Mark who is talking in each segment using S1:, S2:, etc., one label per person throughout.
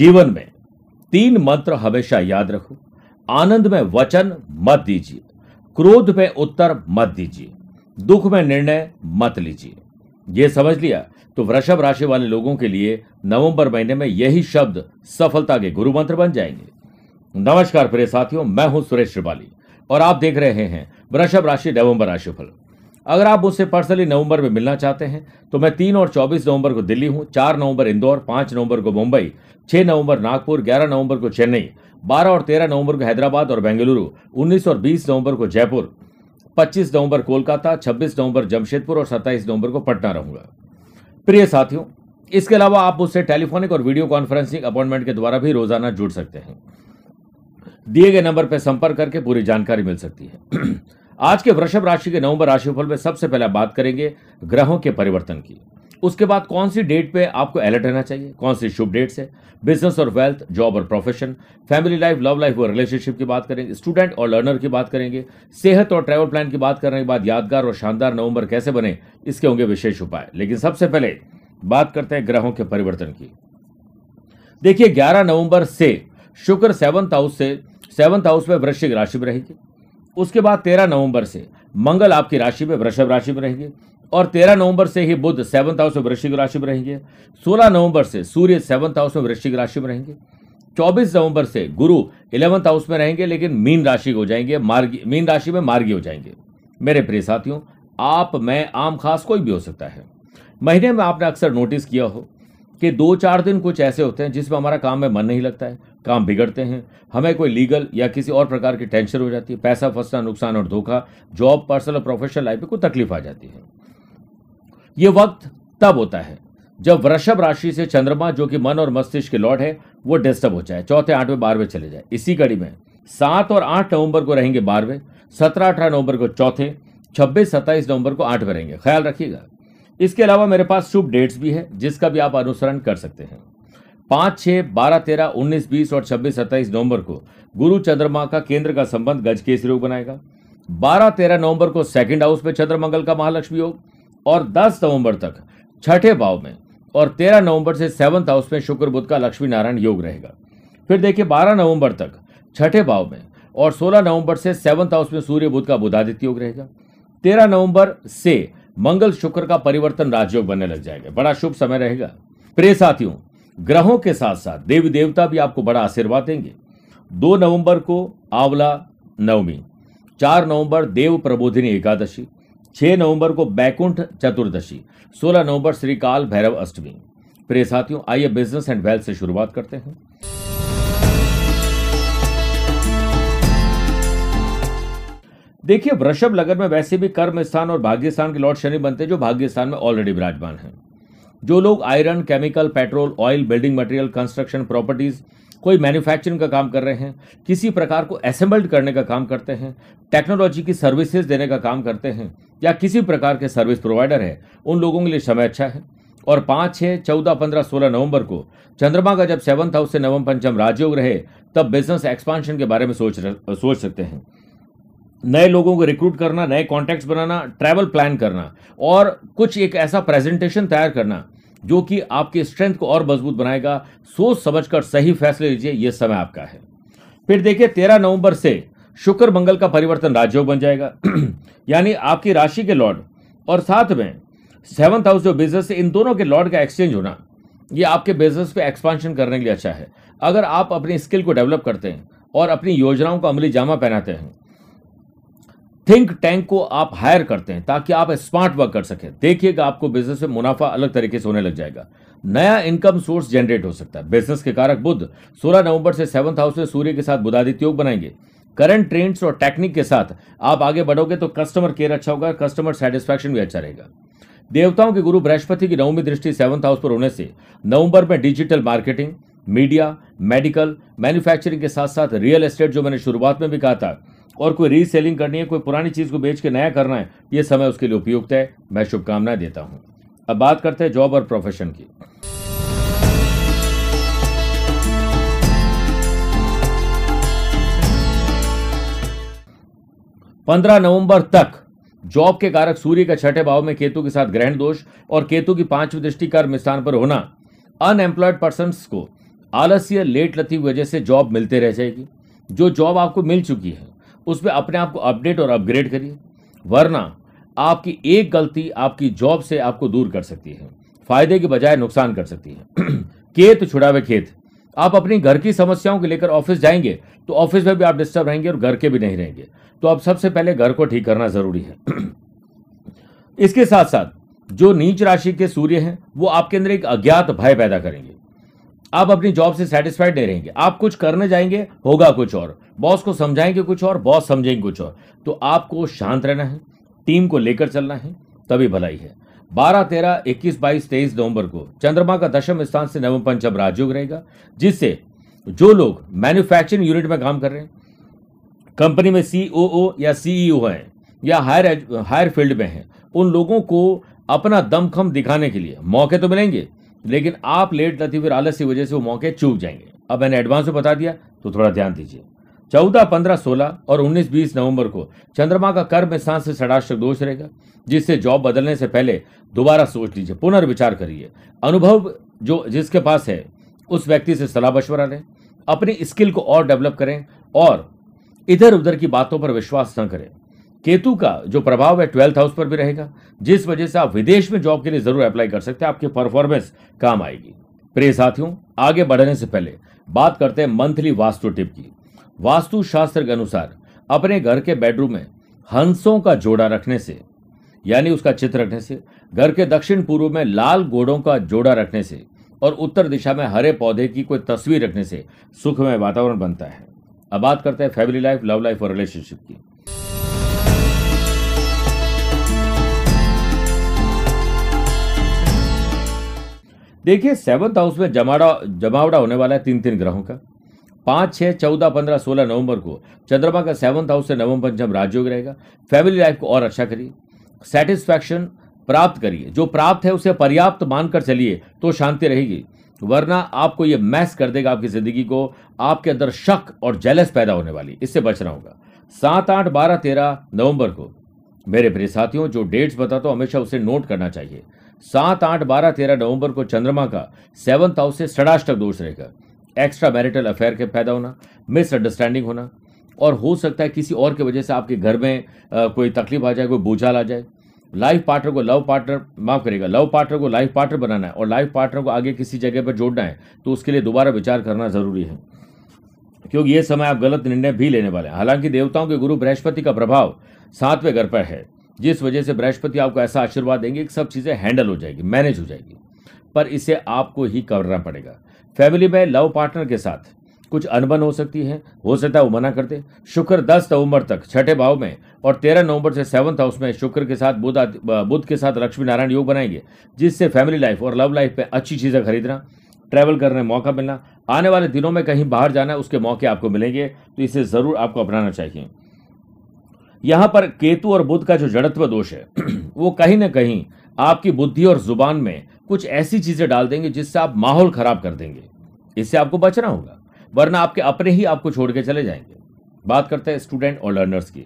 S1: जीवन में तीन मंत्र हमेशा याद रखो। आनंद में वचन मत दीजिए। क्रोध में उत्तर मत दीजिए। दुख में निर्णय मत लीजिए। यह समझ लिया? तो वृषभ राशि वाले लोगों के लिए नवंबर महीने में यही शब्द सफलता के गुरु मंत्र बन जाएँगे। नमस्कार प्रिय साथियों, मैं हूँ सुरेश श्रिवाली और आप देख रहे हैं वृषभ राशि नवंबर राशिफल। अगर आप मुझसे पर्सनली नवंबर में मिलना चाहते हैं तो मैं तीन और चौबीस नवंबर को दिल्ली हूँ, चार नवंबर इंदौर, पाँच नवंबर को मुंबई, छह नवंबर नागपुर, ग्यारह नवंबर को चेन्नई, बारह और तेरह नवंबर को हैदराबाद और बेंगलुरु, उन्नीस और बीस नवंबर को जयपुर, पच्चीस नवंबर कोलकाता, छब्बीस नवंबर जमशेदपुर और सत्ताईस नवंबर को पटना रहूँगा। प्रिय साथियों, इसके अलावा आप मुझसे टेलीफोनिक और वीडियो कॉन्फ्रेंसिंग अपॉइंटमेंट के द्वारा भी रोज़ाना जुड़ सकते हैं। दिए गए नंबर पर संपर्क करके पूरी जानकारी मिल सकती है। आज के वृषभ राशि के नवंबर राशिफल में सबसे पहले बात करेंगे ग्रहों के परिवर्तन की। उसके बाद कौन सी डेट पे आपको अलर्ट रहना चाहिए? कौन सी शुभ डेट्स है? बिज़नेस और वेल्थ जॉब और profession family life love life और रिलेशनशिप की बात करेंगे। स्टूडेंट और लर्नर की बात करेंगे। सेहत और ट्रैवल प्लान की बात करने के बाद यादगार और शानदार नवंबर कैसे बने, इसके होंगे विशेष उपाय। लेकिन सबसे पहले बात करते हैं ग्रहों के परिवर्तन की। देखिए, ग्यारह नवंबर से शुक्र सेवंथ हाउस से सेवंथ हाउस में वृश्चिक राशि में रहेगी। उसके बाद तेरह नवंबर से मंगल आपकी राशि में वृषभ राशि में रहेंगे। और तेरह नवंबर से ही बुद्ध सेवंथ हाउस में वृश्चिक राशि में रहेंगे। सोलह नवंबर से सूर्य सेवंथ हाउस में वृश्चिक राशि में रहेंगे। चौबीस नवंबर से गुरु इलेवंथ हाउस में रहेंगे, लेकिन मीन राशि हो जाएँगे, मार्गी, मीन राशि में मार्गी हो जाएँगे। मेरे प्रिय साथियों, आप, मैं, आम, खास कोई भी हो सकता है। महीने में आपने अक्सर नोटिस किया हो कि दो चार दिन कुछ ऐसे होते हैं जिसमें हमारा काम में मन नहीं लगता है। काम बिगड़ते हैं। हमें कोई लीगल या किसी और प्रकार की टेंशन हो जाती है। पैसा फंसना, नुकसान और धोखा, जॉब, पर्सनल और प्रोफेशनल लाइफ में कोई तकलीफ़ आ जाती है। ये वक्त तब होता है जब वृषभ राशि से चंद्रमा, जो कि मन और मस्तिष्क के लॉर्ड है, वो डिस्टर्ब हो जाए। चौथे, आठवें, बारहवें चले जाए। इसी कड़ी में सात और आठ नवंबर को रहेंगे बारहवें, सत्रह, अठारह नवंबर को चौथे, छब्बीस, सत्ताईस नवंबर को आठवें रहेंगे। ख्याल रखिएगा। इसके अलावा मेरे पास शुभ डेट्स भी है, जिसका भी आप अनुसरण कर सकते हैं। पाँच, छह, बारह, तेरह, उन्नीस, बीस और छब्बीस, सत्ताईस नवंबर को गुरु चंद्रमा का केंद्र का संबंध गज केसरी योग बनाएगा। बारह, तेरह नवंबर को सेकंड हाउस में चंद्रमंगल का महालक्ष्मी योग और दस नवंबर तक छठे भाव में और तेरह नवंबर से सेवंथ हाउस में शुक्र बुद्ध का लक्ष्मी नारायण योग रहेगा। फिर देखिए, बारह नवंबर तक छठे भाव में और सोलह नवंबर से सेवंथ हाउस में सूर्य बुद्ध का बुधादित्य योग रहेगा। तेरह नवंबर से मंगल, शुक्र का परिवर्तन राजयोग बनने लग जाएगा। बड़ा शुभ समय रहेगा। प्रिय साथियों ग्रहों के साथ साथ देवी देवता भी आपको बड़ा आशीर्वाद देंगे। दो नवंबर को आंवला नवमी, चार नवंबर देव प्रबोधिनी एकादशी, छह नवंबर को बैकुंठ चतुर्दशी, सोलह नवंबर श्रीकाल भैरव अष्टमी। प्रिय साथियों, आइए बिज़नेस एंड वेल्थ से शुरुआत करते हैं। देखिए, वृषभ लगन में वैसे भी कर्म स्थान और भाग्य स्थान के लॉर्ड शनि बनते हैं जो भाग्य स्थान में ऑलरेडी विराजमान हैं। जो लोग iron, chemical, petrol, oil, building material, construction properties, कोई मैन्युफैक्चरिंग का काम कर रहे हैं, किसी प्रकार को असेंबल्ड करने का काम करते हैं टेक्नोलॉजी की सर्विसेज़ देने का काम करते हैं, या किसी प्रकार के सर्विस प्रोवाइडर है, उन लोगों के लिए समय अच्छा है। और पाँच छः चौदह, पंद्रह, सोलह नवंबर को चंद्रमा का जब सेवंथ हाउस से नवम पंचम राजयोग रहे, तब बिज़नेस एक्सपांशन के बारे में सोच सोच सकते हैं। नए लोगों को रिक्रूट करना, नए कॉन्टैक्ट्स बनाना ट्रैवल प्लान करना और कुछ एक ऐसा प्रेजेंटेशन तैयार करना जो कि आपकी स्ट्रेंथ को और मज़बूत बनाएगा। सोच समझकर सही फैसले लीजिए यह समय आपका है। फिर देखिए, तेरह नवंबर से शुक्र मंगल का परिवर्तन राजयोग बन जाएगा। यानी आपकी राशि के लॉर्ड और साथ में सेवंथ हाउस जो बिज़नेस है, इन दोनों के लॉर्ड का एक्सचेंज होना, ये आपके बिज़नेस पे एक्सपांशन करने के लिए अच्छा है। अगर आप अपनी स्किल को डेवलप करते हैं और अपनी योजनाओं को अमली जामा पहनाते हैं थिंक टैंक को आप हायर करते हैं ताकि आप स्मार्ट वर्क कर सकें। देखिएगा आपको बिज़नेस में मुनाफा अलग तरीके से होने लग जाएगा। नया इनकम सोर्स जनरेट हो सकता है। बिज़नेस के कारक बुद्ध 16 नवंबर से सेवंथ हाउस में सूर्य के साथ बुधादित्य योग बनाएँगे। करंट ट्रेंड्स और टेक्निक के साथ आप आगे बढ़ोगे तो कस्टमर केयर अच्छा होगा कस्टमर सेटिस्फैक्शन भी अच्छा रहेगा। देवताओं के गुरु बृहस्पति की नवमी दृष्टि सेवंथ हाउस पर होने से नवंबर में digital marketing media medical manufacturing के साथ साथ रियल एस्टेट जो मैंने शुरुआत में भी कहा था और कोई रीसेलिंग करनी है, कोई पुरानी चीज़ को बेच के नया करना है, ये समय उसके लिए उपयुक्त है। मैं शुभकामनाएँ देता हूँ। अब बात करते हैं जॉब और प्रोफेशन की। पंद्रह नवंबर तक जॉब के कारक सूर्य का छठे भाव में केतु के साथ ग्रहण दोष और केतु की पांचवी दृष्टि कर्म स्थान पर होना अनएम्प्लॉयड पर्सन को आलस्य लेट लती वजह से जॉब मिलते रह जाएगी। जो जॉब आपको मिल चुकी है उसमें अपने आप को अपडेट और अपग्रेड करिए। वरना आपकी एक गलती आपकी जॉब से आपको दूर कर सकती है। फ़ायदे के बजाय नुकसान कर सकती है। केत छुड़ावे खेत। आप अपनी घर की समस्याओं को लेकर ऑफ़िस जाएँगे तो ऑफ़िस में भी आप डिस्टर्ब रहेंगे और घर के भी नहीं रहेंगे। तो आप सबसे पहले घर को ठीक करना ज़रूरी है। इसके साथ साथ जो नीच राशि के सूर्य हैं, वो आपके अंदर एक अज्ञात भय पैदा करेंगे। आप अपनी जॉब से सेटिस्फाइड नहीं रहेंगे। आप कुछ करने जाएँगे, होगा कुछ और। बॉस को समझाएँगे कुछ और बॉस समझेंगे कुछ और। तो आपको शांत रहना है टीम को लेकर चलना है, तभी भलाई है। बारह, तेरह, इक्कीस, बाईस, तेईस नवंबर को चंद्रमा का दशम स्थान से नवम पंचम राजयोग रहेगा, जिससे जो लोग मैन्युफैक्चरिंग यूनिट में काम कर रहे हैं कंपनी में सीओओ या सीईओ हैं, या हायर हायर फ़ील्ड में हैं, उन लोगों को अपना दमखम दिखाने के लिए मौके तो मिलेंगे लेकिन आप लेट लतीफ आलस की वजह से वो मौके चूक जाएँगे। अब मैंने एडवांस में बता दिया तो थोड़ा ध्यान दीजिए। चौदह, पंद्रह, सोलह और उन्नीस, बीस नवंबर को चंद्रमा का कर्म स्थान से षडाष्टक दोष रहेगा, जिससे जॉब बदलने से पहले दोबारा सोच लीजिए, पुनर्विचार करिए। अनुभव जो जिसके पास है, उस व्यक्ति से सलाह मशवरा लें, अपनी स्किल को और डेवलप करें और इधर उधर की बातों पर विश्वास न करें। केतु का जो प्रभाव है ट्वेल्थ हाउस पर भी रहेगा, जिस वजह से आप विदेश में जॉब के लिए ज़रूर अप्लाई कर सकते हैं, आपकी परफॉर्मेंस काम आएगी। प्रिय साथियों, आगे बढ़ने से पहले बात करते हैं मंथली वास्तु टिप की। वास्तु शास्त्र के अनुसार अपने घर के बेडरूम में हंसों का जोड़ा रखने से, यानी उसका चित्र रखने से, घर के दक्षिण पूर्व में लाल घोड़ों का जोड़ा रखने से और उत्तर दिशा में हरे पौधे की कोई तस्वीर रखने से सुखमय वातावरण बनता है। अब बात करते हैं फैमिली लाइफ लव लाइफ और रिलेशनशिप की। देखिए सेवंथ हाउस में जमाड़ा, जमावड़ा होने वाला है तीन तीन ग्रहों का। पाँच, छह, चौदह, पंद्रह, सोलह नवंबर को चंद्रमा का सेवंथ हाउस से नवम पंचम राजयोग रहेगा। फैमिली लाइफ को और अच्छा करिए। सेटिस्फैक्शन प्राप्त करिए। जो प्राप्त है उसे पर्याप्त मानकर चलिए तो शांति रहेगी। वरना आपको ये मैस कर देगा आपकी ज़िंदगी को। आपके अंदर शक और जेलस पैदा होने वाली। इससे बचना होगा। सात, आठ, बारह, तेरह नवंबर को मेरे प्रिय साथियों, जो डेट्स बताता हूँ, हमेशा उसे नोट करना चाहिए। सात आठ बारह तेरह नवंबर को चंद्रमा का सेवंथ हाउस से षडाष्टक दोष रहेगा। एक्स्ट्रा मैरिटल अफेयर के पैदा होना मिसअंडरस्टैंडिंग होना और हो सकता है किसी और की वजह से आपके घर में आ, कोई तकलीफ़ आ जाए कोई बोझाल आ जाए। लाइफ पार्टनर को लव पार्टनर माफ़ करेगा लव पार्टनर को लाइफ पार्टनर बनाना है और लाइफ पार्टनर को आगे किसी जगह पर जोड़ना है तो उसके लिए दोबारा विचार करना ज़रूरी है। क्योंकि ये समय आप गलत निर्णय भी लेने वाले हैं। हालाँकि देवताओं के गुरु बृहस्पति का प्रभाव सातवें घर पर है। जिस वजह से बृहस्पति आपको ऐसा आशीर्वाद देंगे कि सब चीज़ें हैंडल हो जाएगी, मैनेज हो जाएगी। पर इसे आपको ही करना पड़ेगा। फैमिली में लव पार्टनर के साथ कुछ अनबन हो सकती है, हो सकता है वो मना कर दे। शुक्र दस नवंबर तक, छठे भाव में, और तेरह नवंबर से सेवंथ हाउस में शुक्र के साथ बुध बुध के साथ लक्ष्मी नारायण योग बनाएँगे, जिससे फैमिली लाइफ और लव लाइफ में अच्छी चीज़ें खरीदना, ट्रैवल करने मौका मिलना, आने वाले दिनों में कहीं बाहर जाना, उसके मौके आपको मिलेंगे। तो इसे ज़रूर आपको अपनाना चाहिए। यहाँ पर केतु और बुद्ध का जो जड़त्व दोष है, वो कहीं ना कहीं आपकी बुद्धि और ज़ुबान में कुछ ऐसी चीज़ें डाल देंगे जिससे आप माहौल खराब कर देंगे। इससे आपको बचना होगा, वरना आपके अपने ही आपको छोड़ के चले जाएँगे। बात करते हैं स्टूडेंट और लर्नर्स की।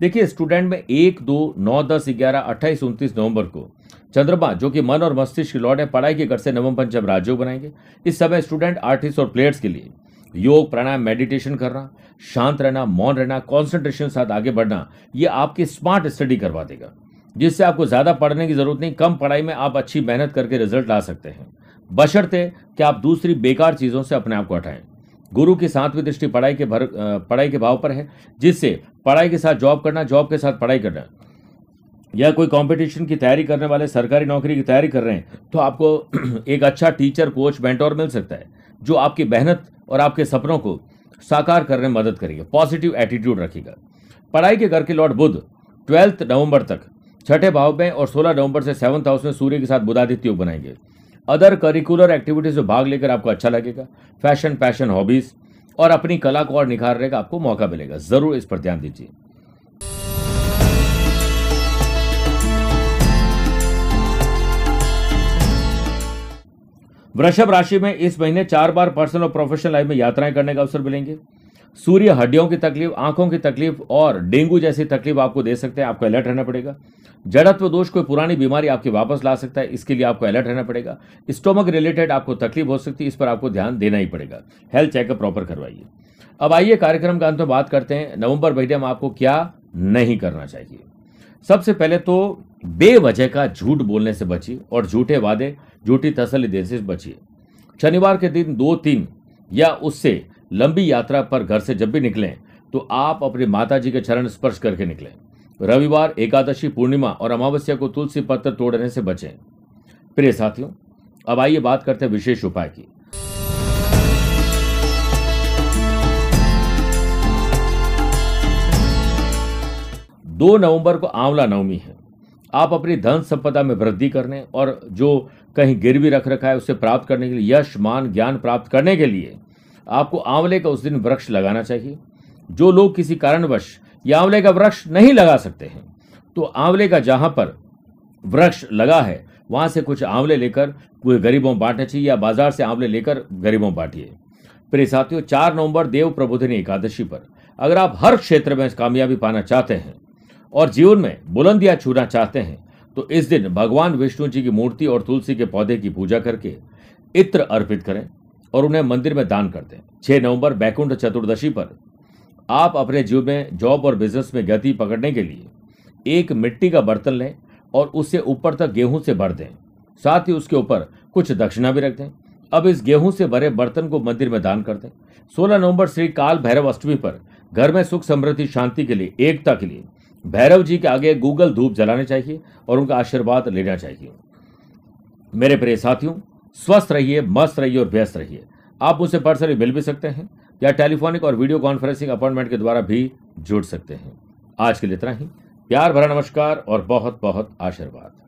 S1: देखिए, स्टूडेंट में एक दो नौ दस ग्यारह अट्ठाईस उनतीस नवंबर को चंद्रमा, जो कि मन और मस्तिष्क की लौट है पढ़ाई के घर से नवम पंचम राजयोग बनाएँगे। इस समय स्टूडेंट आर्टिस्ट और प्लेयर्स के लिए योग, प्राणायाम मेडिटेशन करना शांत रहना, मौन रहना कॉन्सेंट्रेशन के साथ आगे बढ़ना, ये आपकी स्मार्ट स्टडी करवा देगा। जिससे आपको ज़्यादा पढ़ने की ज़रूरत नहीं, कम पढ़ाई में आप अच्छी मेहनत करके रिज़ल्ट ला सकते हैं। बशर्ते कि आप दूसरी बेकार चीज़ों से अपने आप को हटाएँ। गुरु की सातवीं दृष्टि पढ़ाई के भर पढ़ाई के भाव पर है, जिससे पढ़ाई के साथ जॉब करना जॉब के साथ पढ़ाई करना या कोई कंपटीशन की तैयारी करने वाले, सरकारी नौकरी की तैयारी कर रहे हैं तो आपको एक अच्छा टीचर कोच मेंटोर मिल सकता है, जो आपकी मेहनत और आपके सपनों को साकार करने में मदद करेगा। पॉजिटिव एटीट्यूड रखेगा। पढ़ाई के घर के लॉर्ड बुद्ध ट्वेल्थ नवंबर तक, छठे भाव में और सोलह नवंबर से सेवंथ हाउस में सूर्य के साथ बुधादित्य योग बनाएँगे। अदर करिकुलर एक्टिविटीज़ में भाग लेकर आपको अच्छा लगेगा। फ़ैशन पैशन हॉबीज और अपनी कला को और निखारने का आपको मौका मिलेगा। ज़रूर इस पर ध्यान दीजिए। वृषभ राशि में इस महीने चार बार पर्सनल और प्रोफेशनल लाइफ में यात्राएँ करने का अवसर मिलेंगे। सूर्य हड्डियों की तकलीफ़, आँखों की तकलीफ़ और डेंगू जैसी तकलीफ़ आपको दे सकते हैं, आपको अलर्ट रहना पड़ेगा। जड़त्व दोष कोई पुरानी बीमारी आपकी वापस ला सकता है, इसके लिए आपको अलर्ट रहना पड़ेगा। स्टोमक रिलेटेड आपको तकलीफ़ हो सकती है, इस पर आपको ध्यान देना ही पड़ेगा। हेल्थ चेकअप प्रॉपर करवाइए। अब आइए कार्यक्रम का अंत में बात करते हैं। नवंबर महीने में आपको क्या नहीं करना चाहिए? सबसे पहले तो बेवजह का झूठ बोलने से बचिए और झूठे वादे, झूठी तसली देने से बचिए। शनिवार के दिन दो तीन या उससे लंबी यात्रा पर घर से जब भी निकलें तो आप अपने माता जी के चरण स्पर्श करके निकलें। रविवार, एकादशी, पूर्णिमा और अमावस्या को तुलसी पत्र तोड़ने से बचें। प्रिय साथियों, अब आइए बात करते हैं विशेष उपाय की। दो नवंबर को आंवला नवमी है। आप अपनी धन संपदा में वृद्धि करने और जो कहीं गिरवी रख रखा है उसे प्राप्त करने के लिए, यश, मान, ज्ञान प्राप्त करने के लिए आपको आंवले का उस दिन वृक्ष लगाना चाहिए। जो लोग किसी कारणवश ये आंवले का वृक्ष नहीं लगा सकते हैं तो आंवले का जहाँ पर वृक्ष लगा है, वहाँ से कुछ आंवले लेकर पूरे गरीबों बांटने चाहिए या बाज़ार से आंवले लेकर गरीबों बांटिए। प्रिय साथियों, चार नवंबर देव प्रबोधिनी एकादशी पर, अगर आप हर क्षेत्र में कामयाबी पाना चाहते हैं और जीवन में बुलंदियाँ छूना चाहते हैं तो इस दिन भगवान विष्णु जी की मूर्ति और तुलसी के पौधे की पूजा करके इत्र अर्पित करें और उन्हें मंदिर में दान कर दें। छह नवंबर, बैकुंठ चतुर्दशी पर आप अपने जीवन में जॉब और बिज़नेस में गति पकड़ने के लिए एक मिट्टी का बर्तन लें और उसे ऊपर तक गेहूँ से भर दें। साथ ही उसके ऊपर कुछ दक्षिणा भी रख दें। अब इस गेहूँ से भरे बर्तन को मंदिर में दान कर दें। 16 नवंबर, श्री काल भैरव अष्टमी पर घर में सुख, समृद्धि, शांति के लिए एकता के लिए भैरव जी के आगे गूगल धूप जलाने चाहिए और उनका आशीर्वाद लेना चाहिए। मेरे प्रिय साथियों, स्वस्थ रहिए, मस्त रहिए और व्यस्त रहिए। आप उसे पर्सनली मिल भी सकते हैं या टेलीफोनिक और वीडियो कॉन्फ्रेंसिंग अपॉइंटमेंट के द्वारा भी जुड़ सकते हैं। आज के लिए इतना ही। प्यार भरा नमस्कार और बहुत बहुत आशीर्वाद।